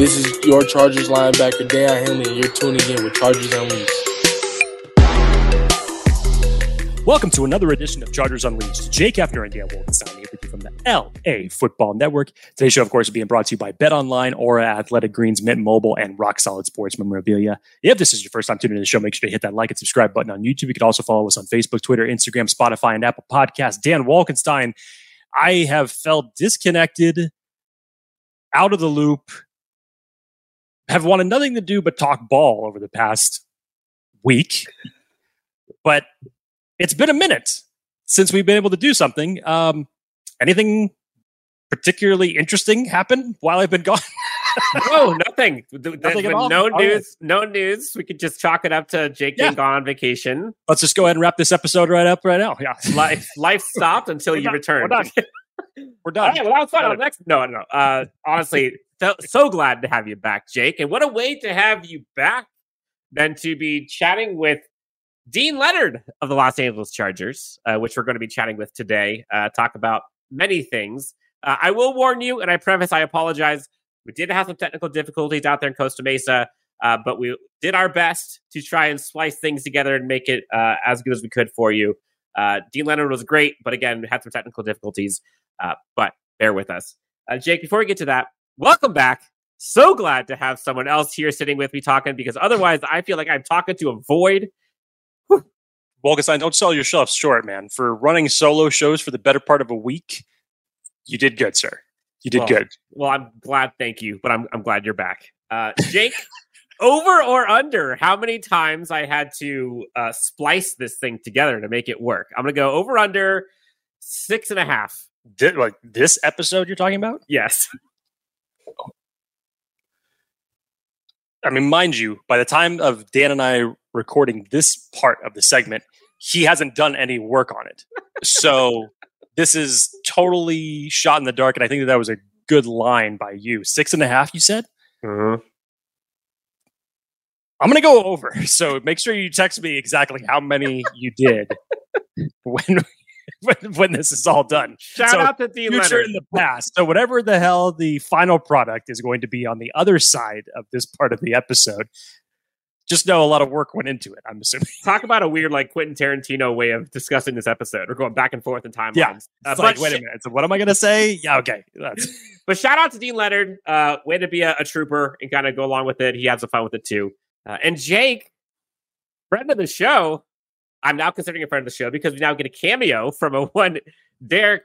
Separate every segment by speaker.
Speaker 1: This is your Chargers linebacker, Daiyan Henley, and you're tuning in with Chargers Unleashed.
Speaker 2: Welcome to another edition of Chargers Unleashed. Jake Hefner and Dan Wolkenstein here with you from the LA Football Network. Today's show, of course, is being brought to you by Bet Online, Aura Athletic Greens, Mint Mobile, and Rock Solid Sports Memorabilia. If this is your first time tuning in the show, make sure to hit that like and subscribe button on YouTube. You can also follow us on Facebook, Twitter, Instagram, Spotify, and Apple Podcasts. Dan Wolkenstein, I have felt disconnected, out of the loop, have wanted nothing to do but talk ball over the past week. But it's been a minute since we've been able to do something. Um, anything particularly interesting happen while I've been gone?
Speaker 3: no, nothing. There's
Speaker 2: Nothing at
Speaker 3: been
Speaker 2: all?
Speaker 3: no
Speaker 2: All right.
Speaker 3: news. No news. We could just chalk it up to Jake
Speaker 2: Yeah.
Speaker 3: being gone on vacation.
Speaker 2: Let's just go ahead and wrap this episode right up right now. Yeah,
Speaker 3: Life, life stopped until
Speaker 2: We're
Speaker 3: you
Speaker 2: done.
Speaker 3: returned.
Speaker 2: We're done. we're
Speaker 3: All
Speaker 2: done.
Speaker 3: right, well, that was fun.
Speaker 2: Got
Speaker 3: On
Speaker 2: it.
Speaker 3: the next, no, no, no. Uh, honestly, so, glad to have you back, Jake. And what a way to have you back than to be chatting with Deane Leonard of the Los Angeles Chargers, uh, which we're going to be chatting with today. Uh, talk about many things. Uh, I will warn you, and I preface, I apologize. We did have some technical difficulties out there in Costa Mesa, uh, but we did our best to try and splice things together and make it uh, as good as we could for you. Uh, Deane Leonard was great, but again, had some technical difficulties. But bear with us. Jake, before we get to that, welcome back. So glad to have someone else here sitting with me talking because otherwise I feel like I'm talking to a void.
Speaker 2: Wolkenstein, don't sell yourself short, man. For running solo shows for the better part of a week, you did good, sir. You did
Speaker 3: Well,
Speaker 2: good.
Speaker 3: Well, I'm glad, thank you, but I'm, I'm glad you're back. Uh, Jake, over or under how many times I had to uh, splice this thing together to make it work? I'm going to go over under six and a half.
Speaker 2: Did, like this episode you're talking about?
Speaker 3: Yes.
Speaker 2: I mean, mind you, by the time of Dan and I recording this part of the segment, he hasn't done any work on it. So this is totally shot in the dark, and I think that that was a good line by you. Six and a half, you said.
Speaker 3: Mm-hmm.
Speaker 2: I'm gonna go over. So make sure you text me exactly how many you did when when, when this is all done.
Speaker 3: Shout
Speaker 2: So,
Speaker 3: out to Deane
Speaker 2: Future
Speaker 3: Leonard.
Speaker 2: in the past. So whatever the hell the final product is going to be on the other side of this part of the episode, just know a lot of work went into it. I'm assuming.
Speaker 3: Talk about a weird, like Quentin Tarantino way of discussing this episode. We're going back and forth in timelines.
Speaker 2: Yeah.
Speaker 3: Uh,
Speaker 2: It's like, wait a minute. So what am I going to say? Yeah, okay.
Speaker 3: But shout out to Deane Leonard. Uh, way to be a, a trooper and kind of go along with it. He had some fun with it too. Uh, and Jake, friend of the show. I'm now considering a friend of the show because we now get a cameo from a one Derrick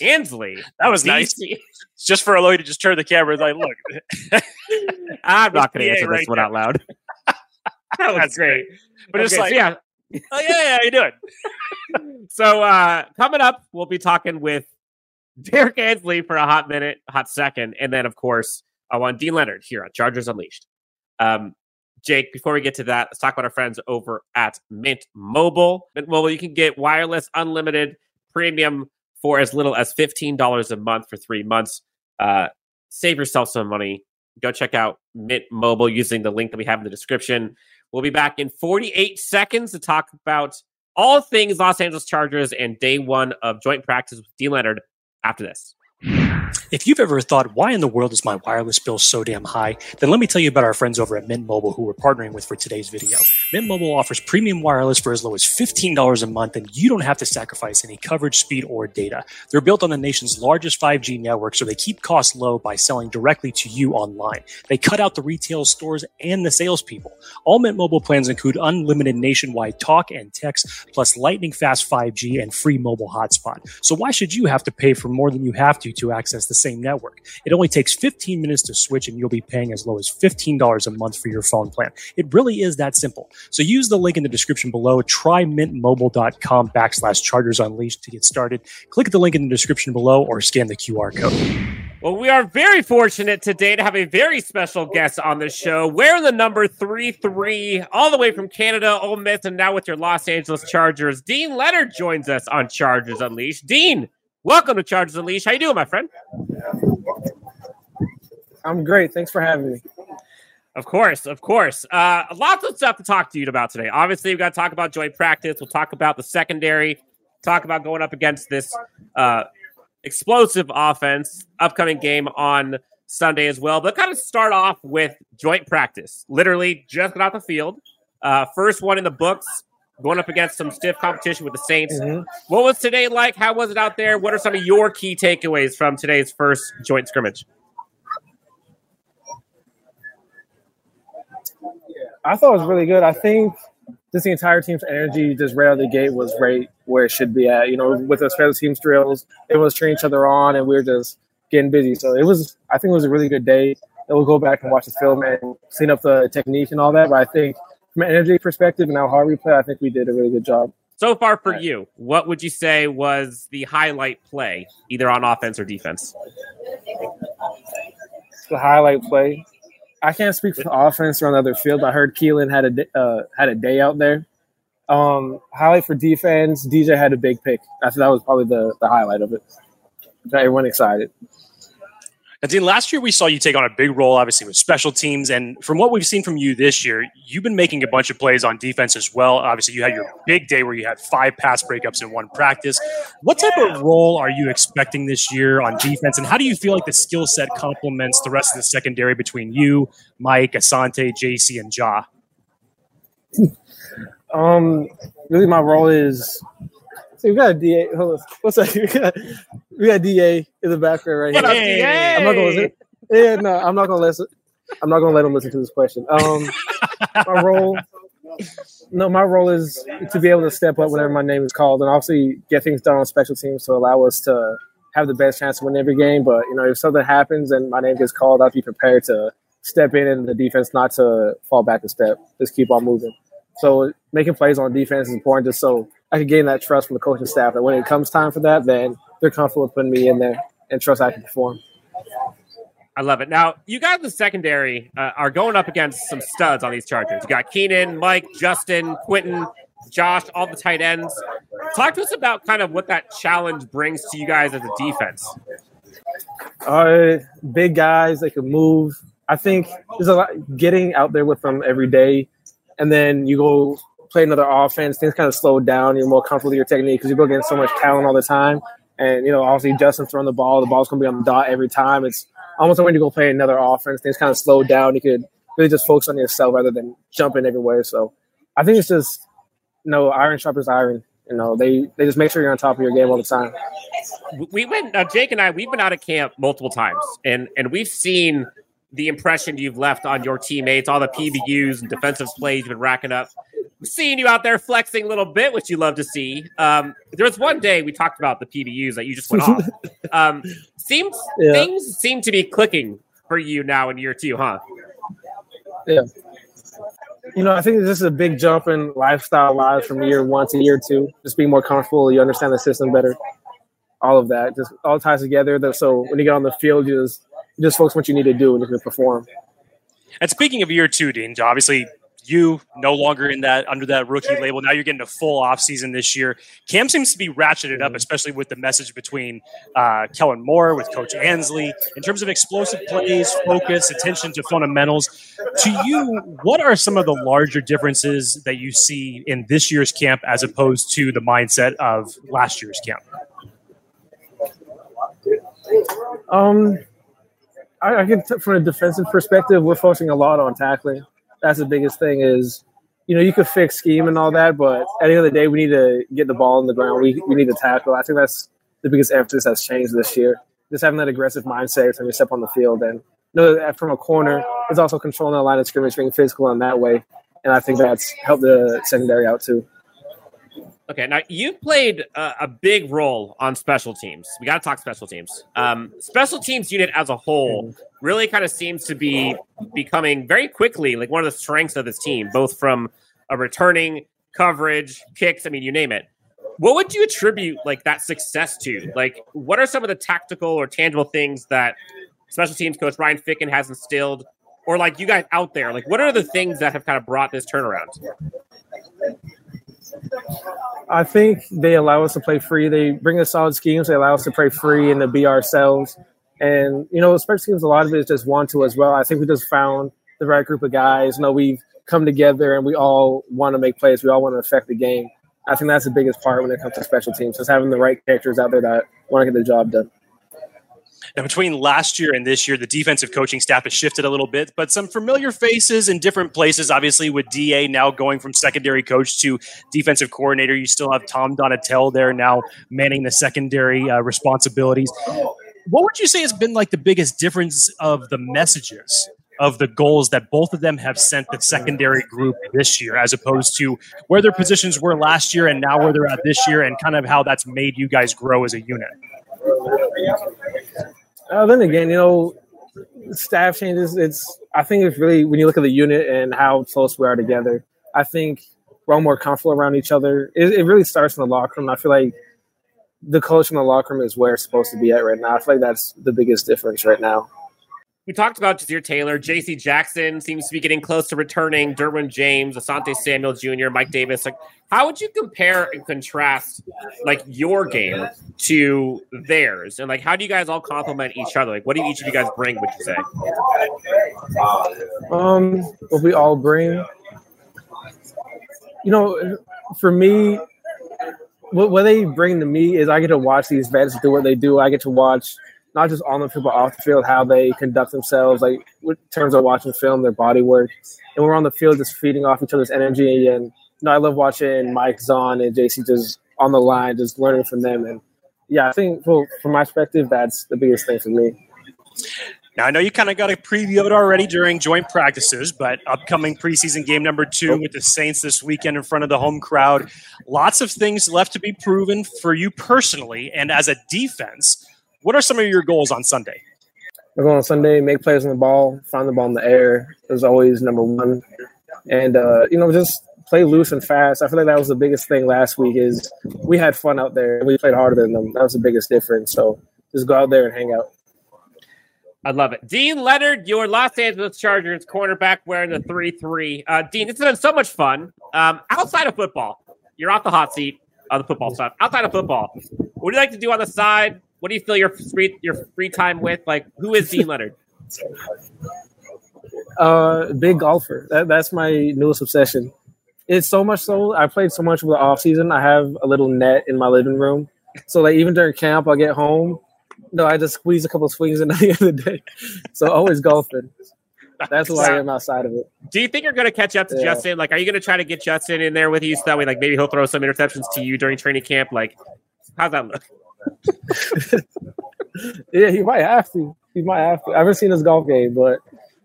Speaker 3: Ansley.
Speaker 2: that was nice. Just for Eloy to just turn the camera and like, look,
Speaker 3: I'm not going to answer
Speaker 2: right
Speaker 3: this one out loud. that was
Speaker 2: That's
Speaker 3: great.
Speaker 2: but it's
Speaker 3: Okay, so
Speaker 2: like,
Speaker 3: yeah,
Speaker 2: oh yeah, yeah, how you doing?
Speaker 3: So uh coming up, we'll be talking with Derrick Ansley for a hot minute, hot second, and then of course I want Deane Leonard here on Chargers Unleashed. Um, Jake, before we get to that, let's talk about our friends over at Mint Mobile. Mint Mobile, you can get wireless, unlimited, premium for as little as fifteen dollars a month for three months. Uh, save yourself some money. Go check out Mint Mobile using the link that we have in the description. We'll be back in 48 seconds to talk about all things Los Angeles Chargers and day one of joint practice with D. Leonard after this.
Speaker 2: If you've ever thought, why in the world is my wireless bill so damn high? Then let me tell you about our friends over at Mint Mobile who we're partnering with for today's video. Mint Mobile offers premium wireless for as low as $15 a month, and you don't have to sacrifice any coverage, speed, or data. They're built on the nation's largest 5G network, so they keep costs low by selling directly to you online. They cut out the retail stores and the salespeople. All Mint Mobile plans include unlimited nationwide talk and text, plus lightning fast 5G and free mobile hotspot. So why should you have to pay for more than you have to to access the same network? It only takes 15 minutes to switch and you'll be paying as low as $15 a month for your phone plan. It really is that simple. So use the link in the description below. Try mintmobile.com backslash chargers unleashed to get started. Click the link in the description below or scan the QR code.
Speaker 3: Well, we are very fortunate today to have a very special guest on the show. Wearing the number 3 3, all the way from Canada, Ole Miss, and now with your Los Angeles Chargers. Deane Leonard joins us on Chargers Unleashed. Deane, welcome to Chargers Unleashed. How you doing, my friend?
Speaker 4: I'm great. Thanks for having me.
Speaker 3: Of course, of course. Uh, lots of stuff to talk to you about today. Obviously, we've got to talk about joint practice. We'll talk about the secondary. Talk about going up against this uh, explosive offense. Upcoming game on Sunday as well. But kind of start off with joint practice. Literally just got off the field. Uh, first one in the books, going up against some stiff competition with the Saints.
Speaker 4: Mhm.
Speaker 3: What was today like? How was it out there? What are some of your key takeaways from today's first joint scrimmage?
Speaker 4: I thought it was really good. I think just the entire team's energy just right out of the gate was right where it should be at. You know, with the special teams drills, everyone was cheering each other on, and we were just getting busy. So it was, I think it was a really good day. And we'll go back and watch the film and clean up the technique and all that. But I think from an energy perspective and how hard we play, I think we did a really good job.
Speaker 3: So far for
Speaker 4: Right.
Speaker 3: you, what would you say was the highlight play, either on offense or defense?
Speaker 4: the highlight play. I can't speak for the offense or on the other field. I heard Keelan had a d- uh, had a day out there. Um, highlight for defense. DJ had a big pick. I think that was probably the, the highlight of it. Got everyone excited.
Speaker 2: And Deane, last year we saw you take on a big role, obviously with special teams, and from what we've seen from you this year, you've been making a bunch of plays on defense as well. Obviously, you had your big day where you had five pass breakups in one practice. What type of role are you expecting this year on defense, and how do you feel like the skill set complements the rest of the secondary between you, Mike, Asante, JC, and Ja?
Speaker 4: Um, really, my role is. We got a DA. Hold on. What's that? We got, we got DA in the background right here.
Speaker 3: DA?
Speaker 4: I'm not gonna listen. Yeah, no, I'm not gonna listen. I'm not gonna let him listen to this question. Um, my role, no, my role is to be able to step up whenever my name is called, and obviously get things done on special teams to allow us to have the best chance to win every game. But you know, if something happens and my name gets called, I'll be prepared to step in and the defense not to fall back a step, just keep on moving. So making plays on defense is important, just so I can gain that trust from the coaching staff that when it comes time for that, then they're comfortable putting me in there and trust I can perform.
Speaker 3: I love it. Now, you guys in the secondary uh, are going up against some studs on these Chargers. You got Keenan, Mike, Justin, Quentin, Josh, all the tight ends. Talk to us about kind of what that challenge brings to you guys as a defense.
Speaker 4: Uh, big guys, they can move. I think there's a lot getting out there with them every day, and then you go play another offense. Things kind of slow down. You're more comfortable with your technique because you go against so much talent all the time. And you know, obviously, Justin throwing the ball, the ball's gonna be on the dot every time. It's almost like when you go play another offense, things kind of slow down. You could really just focus on yourself rather than jumping everywhere. So, I think it's just you know, iron sharpens iron. You know, they they just make sure you're on top of your game all the time.
Speaker 3: we went uh, jake and i we've been out of camp multiple times and and we've seen the impression you've left on your teammates all the pbus and defensive plays you've been racking up we've you out there flexing a little bit which you love to see um, there was one day we talked about the pbus that you just went off um, seems
Speaker 4: Yeah.
Speaker 3: things seem to be clicking for you now in year two huh Yeah.
Speaker 4: You know, I think this is a big jump in lifestyle wise from year one to year two. Just being more comfortable, you understand the system better. All of that just all ties together. That- So when you get on the field, you just just focus what you need to do and you can perform.
Speaker 2: And speaking of year two, Dean, obviously you no longer in that under that rookie label. Now you're getting a full off season this year. Cam seems to be ratcheted up, especially with the message between uh, Kellen Moore with Coach Ansley in terms of explosive plays, focus, attention to fundamentals. To you, what are some of the larger differences that you see in this year's camp as opposed to the mindset of last year's camp?
Speaker 4: Um, I, I can t- from a defensive perspective, we're focusing a lot on tackling. That's the biggest thing. Is you know you could fix scheme and all that, but at the end of the day, we need to get the ball on the ground. We we need to tackle. I think that's the biggest emphasis that's changed this year. Just having that aggressive mindset every time you step on the field, and know that from a corner, it's also controlling the line of scrimmage, being physical in that way. And I think that's helped the secondary out too.
Speaker 3: Okay, now you played a, a big role on special teams. We got to talk special teams. Um, special teams unit as a whole really kind of seems to be becoming very quickly like one of the strengths of this team, both from a returning coverage, kicks. I mean, you name it. What would you attribute like that success to? Like, what are some of the tactical or tangible things that special teams coach Ryan Ficken has instilled, or like you guys out there? Like, what are the things that have kind of brought this turnaround?
Speaker 4: I think they allow us to play free. They bring us solid schemes. They allow us to play free and to be ourselves. And you know, special teams, a lot of it is just want to as well. I think we just found the right group of guys. You know, we've come together and we all want to make plays. We all want to affect the game. I think that's the biggest part when it comes to special teams, just having the right characters out there that want to get the job done.
Speaker 2: Now, between last year and this year, the defensive coaching staff has shifted a little bit, but some familiar faces in different places. Obviously, with DA now going from secondary coach to defensive coordinator, you still have Tom Donatell there now manning the secondary uh, responsibilities. What would you say has been like the biggest difference of the messages of the goals that both of them have sent the secondary group this year, as opposed to where their positions were last year and now where they're at this year, and kind of how that's made you guys grow as a unit?
Speaker 4: Uh, then again, you know, staff changes. It's I think it's really when you look at the unit and how close we are together. I think we're all more comfortable around each other. It, it really starts in the locker room. I feel like the culture in the locker room is where it's supposed to be at right now. I feel like that's the biggest difference right now
Speaker 3: we talked about Ja'Sir Taylor. J.C. Jackson seems to be getting close to returning. Derwin James, Asante Samuel Jr., Mike Davis. Like, how would you compare and contrast like your game to theirs? And like, how do you guys all complement each other? Like, what do each of you guys bring? Would you say?
Speaker 4: Um, what we all bring. You know, for me, what, what they bring to me is I get to watch these vets do what they do. I get to watch not just on the field but off the field, how they conduct themselves, like in terms of watching film, their body work, and we're on the field just feeding off each other's energy. And you know, I love watching Mike Zahn and JC just on the line, just learning from them. And yeah, I think well, from my perspective, that's the biggest thing for me.
Speaker 2: Now, I know you kind of got a preview of it already during joint practices, but upcoming preseason game number two with the Saints this weekend in front of the home crowd. Lots of things left to be proven for you personally and as a defense. What are some of your goals on Sunday?
Speaker 4: We're going on Sunday, make plays on the ball, find the ball in the air is always number one. And, uh, you know, just play loose and fast. I feel like that was the biggest thing last week is we had fun out there. and We played harder than them. That was the biggest difference. So just go out there and hang out.
Speaker 3: I love it. Deane Leonard, your Los Angeles Chargers cornerback wearing the 3 3. Uh, Deane, this has been so much fun. Um, outside of football, you're off the hot seat on the football stuff. Outside of football, what do you like to do on the side? What do you fill your free your free time with? Like, who is Deane Leonard?
Speaker 4: Uh, big golfer. That, that's my newest obsession. It's so much so I played so much over the off season. I have a little net in my living room, so like even during camp, I get home. No, I just squeeze a couple swings in the end of the day. So always golfing. That's why I am outside of it.
Speaker 3: Do you think you're going to catch up to yeah. Justin? Like, are you going to try to get Justin in there with you so that way, like, maybe he'll throw some interceptions to you during training camp? Like, how's that look?
Speaker 4: yeah, he might have to. He might have to. I haven't seen his golf game, but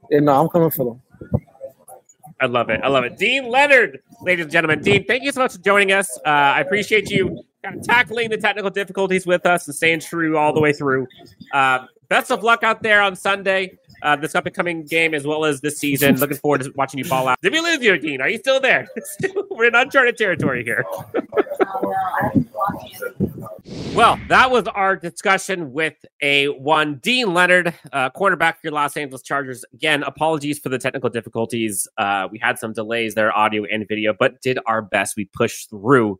Speaker 4: yeah, no, I'm coming for them.
Speaker 3: I love it. I love it. Deane Leonard, ladies and gentlemen. Deane, thank you so much for joining us. Uh, I appreciate you kind of tackling the technical difficulties with us and staying true all the way through. Uh, best of luck out there on Sunday, uh, this upcoming game, as well as this season. Looking forward to watching you ball out. Did we lose you, Deane? Are you still there? We're in uncharted territory here. Well, that was our discussion with a one Deane Leonard, uh, quarterback for your Los Angeles Chargers. Again, apologies for the technical difficulties. Uh, we had some delays there, audio and video, but did our best. We pushed through.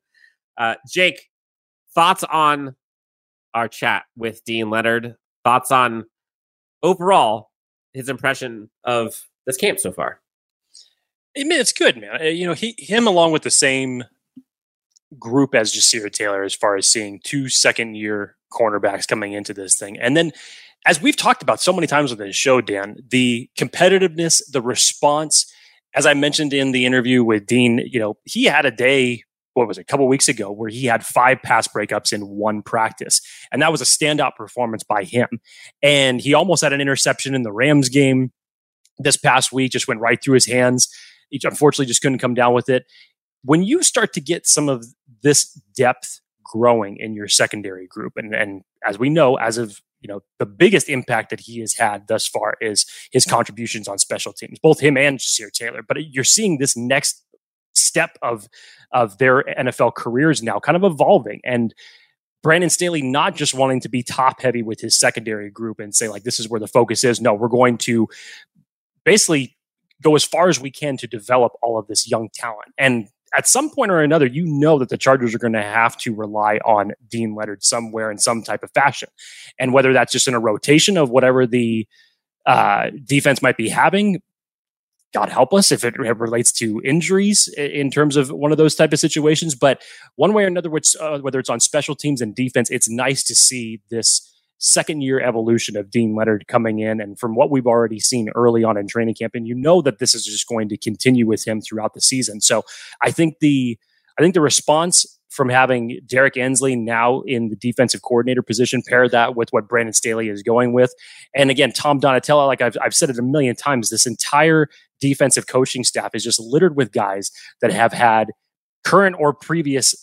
Speaker 3: Uh, Jake, thoughts on our chat with Deane Leonard? Thoughts on overall his impression of this camp so far?
Speaker 2: I mean, it's good, man. Uh, you know, he him along with the same group as Ja'Sir Taylor as far as seeing two second year cornerbacks coming into this thing. And then, as we've talked about so many times on this show, Dan, the competitiveness, the response, as I mentioned in the interview with Deane, you know, he had a day, what was it, a couple weeks ago, where he had five pass breakups in one practice. And that was a standout performance by him. And he almost had an interception in the Rams game this past week, just went right through his hands. He unfortunately just couldn't come down with it when you start to get some of this depth growing in your secondary group, and, and as we know, as of you know, the biggest impact that he has had thus far is his contributions on special teams, both him and Ja'Sir Taylor. But you're seeing this next step of of their NFL careers now kind of evolving and Brandon Staley not just wanting to be top heavy with his secondary group and say like this is where the focus is. No, we're going to basically go as far as we can to develop all of this young talent. And at some point or another, you know that the Chargers are going to have to rely on Deane Leonard somewhere in some type of fashion. And whether that's just in a rotation of whatever the uh, defense might be having, God help us if it relates to injuries in terms of one of those type of situations. But one way or another, which, uh, whether it's on special teams and defense, it's nice to see this second year evolution of Deane Leonard coming in. And from what we've already seen early on in training camp, and you know that this is just going to continue with him throughout the season. So I think the I think the response from having Derrick Ansley now in the defensive coordinator position, pair that with what Brandon Staley is going with. And again, Tom Donatella, like I've, I've said it a million times, this entire defensive coaching staff is just littered with guys that have had current or previous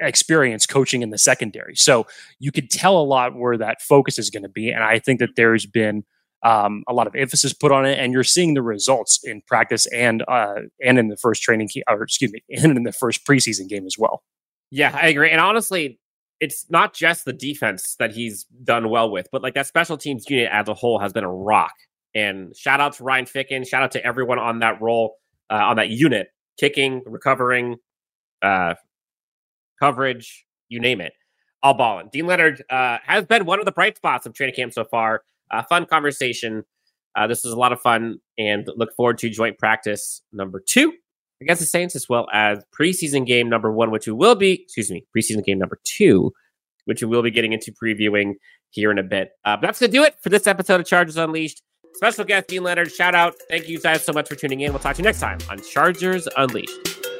Speaker 2: experience coaching in the secondary. So you could tell a lot where that focus is going to be. And I think that there's been um, a lot of emphasis put on it, and you're seeing the results in practice and uh, and in the first training, or excuse me, and in the first preseason game as well.
Speaker 3: Yeah, I agree. And honestly, it's not just the defense that he's done well with, but like that special teams unit as a whole has been a rock. And shout out to Ryan Ficken, shout out to everyone on that role, uh, on that unit, kicking, recovering, uh, coverage, you name it. All balling. Deane Leonard uh, has been one of the bright spots of training camp so far. Uh, fun conversation. Uh, this was a lot of fun and look forward to joint practice number two against the Saints, as well as preseason game number one, which we will be, excuse me, preseason game number two, which we will be getting into previewing here in a bit. Uh, but that's going to do it for this episode of Chargers Unleashed. Special guest Deane Leonard, shout out. Thank you guys so much for tuning in. We'll talk to you next time on Chargers Unleashed.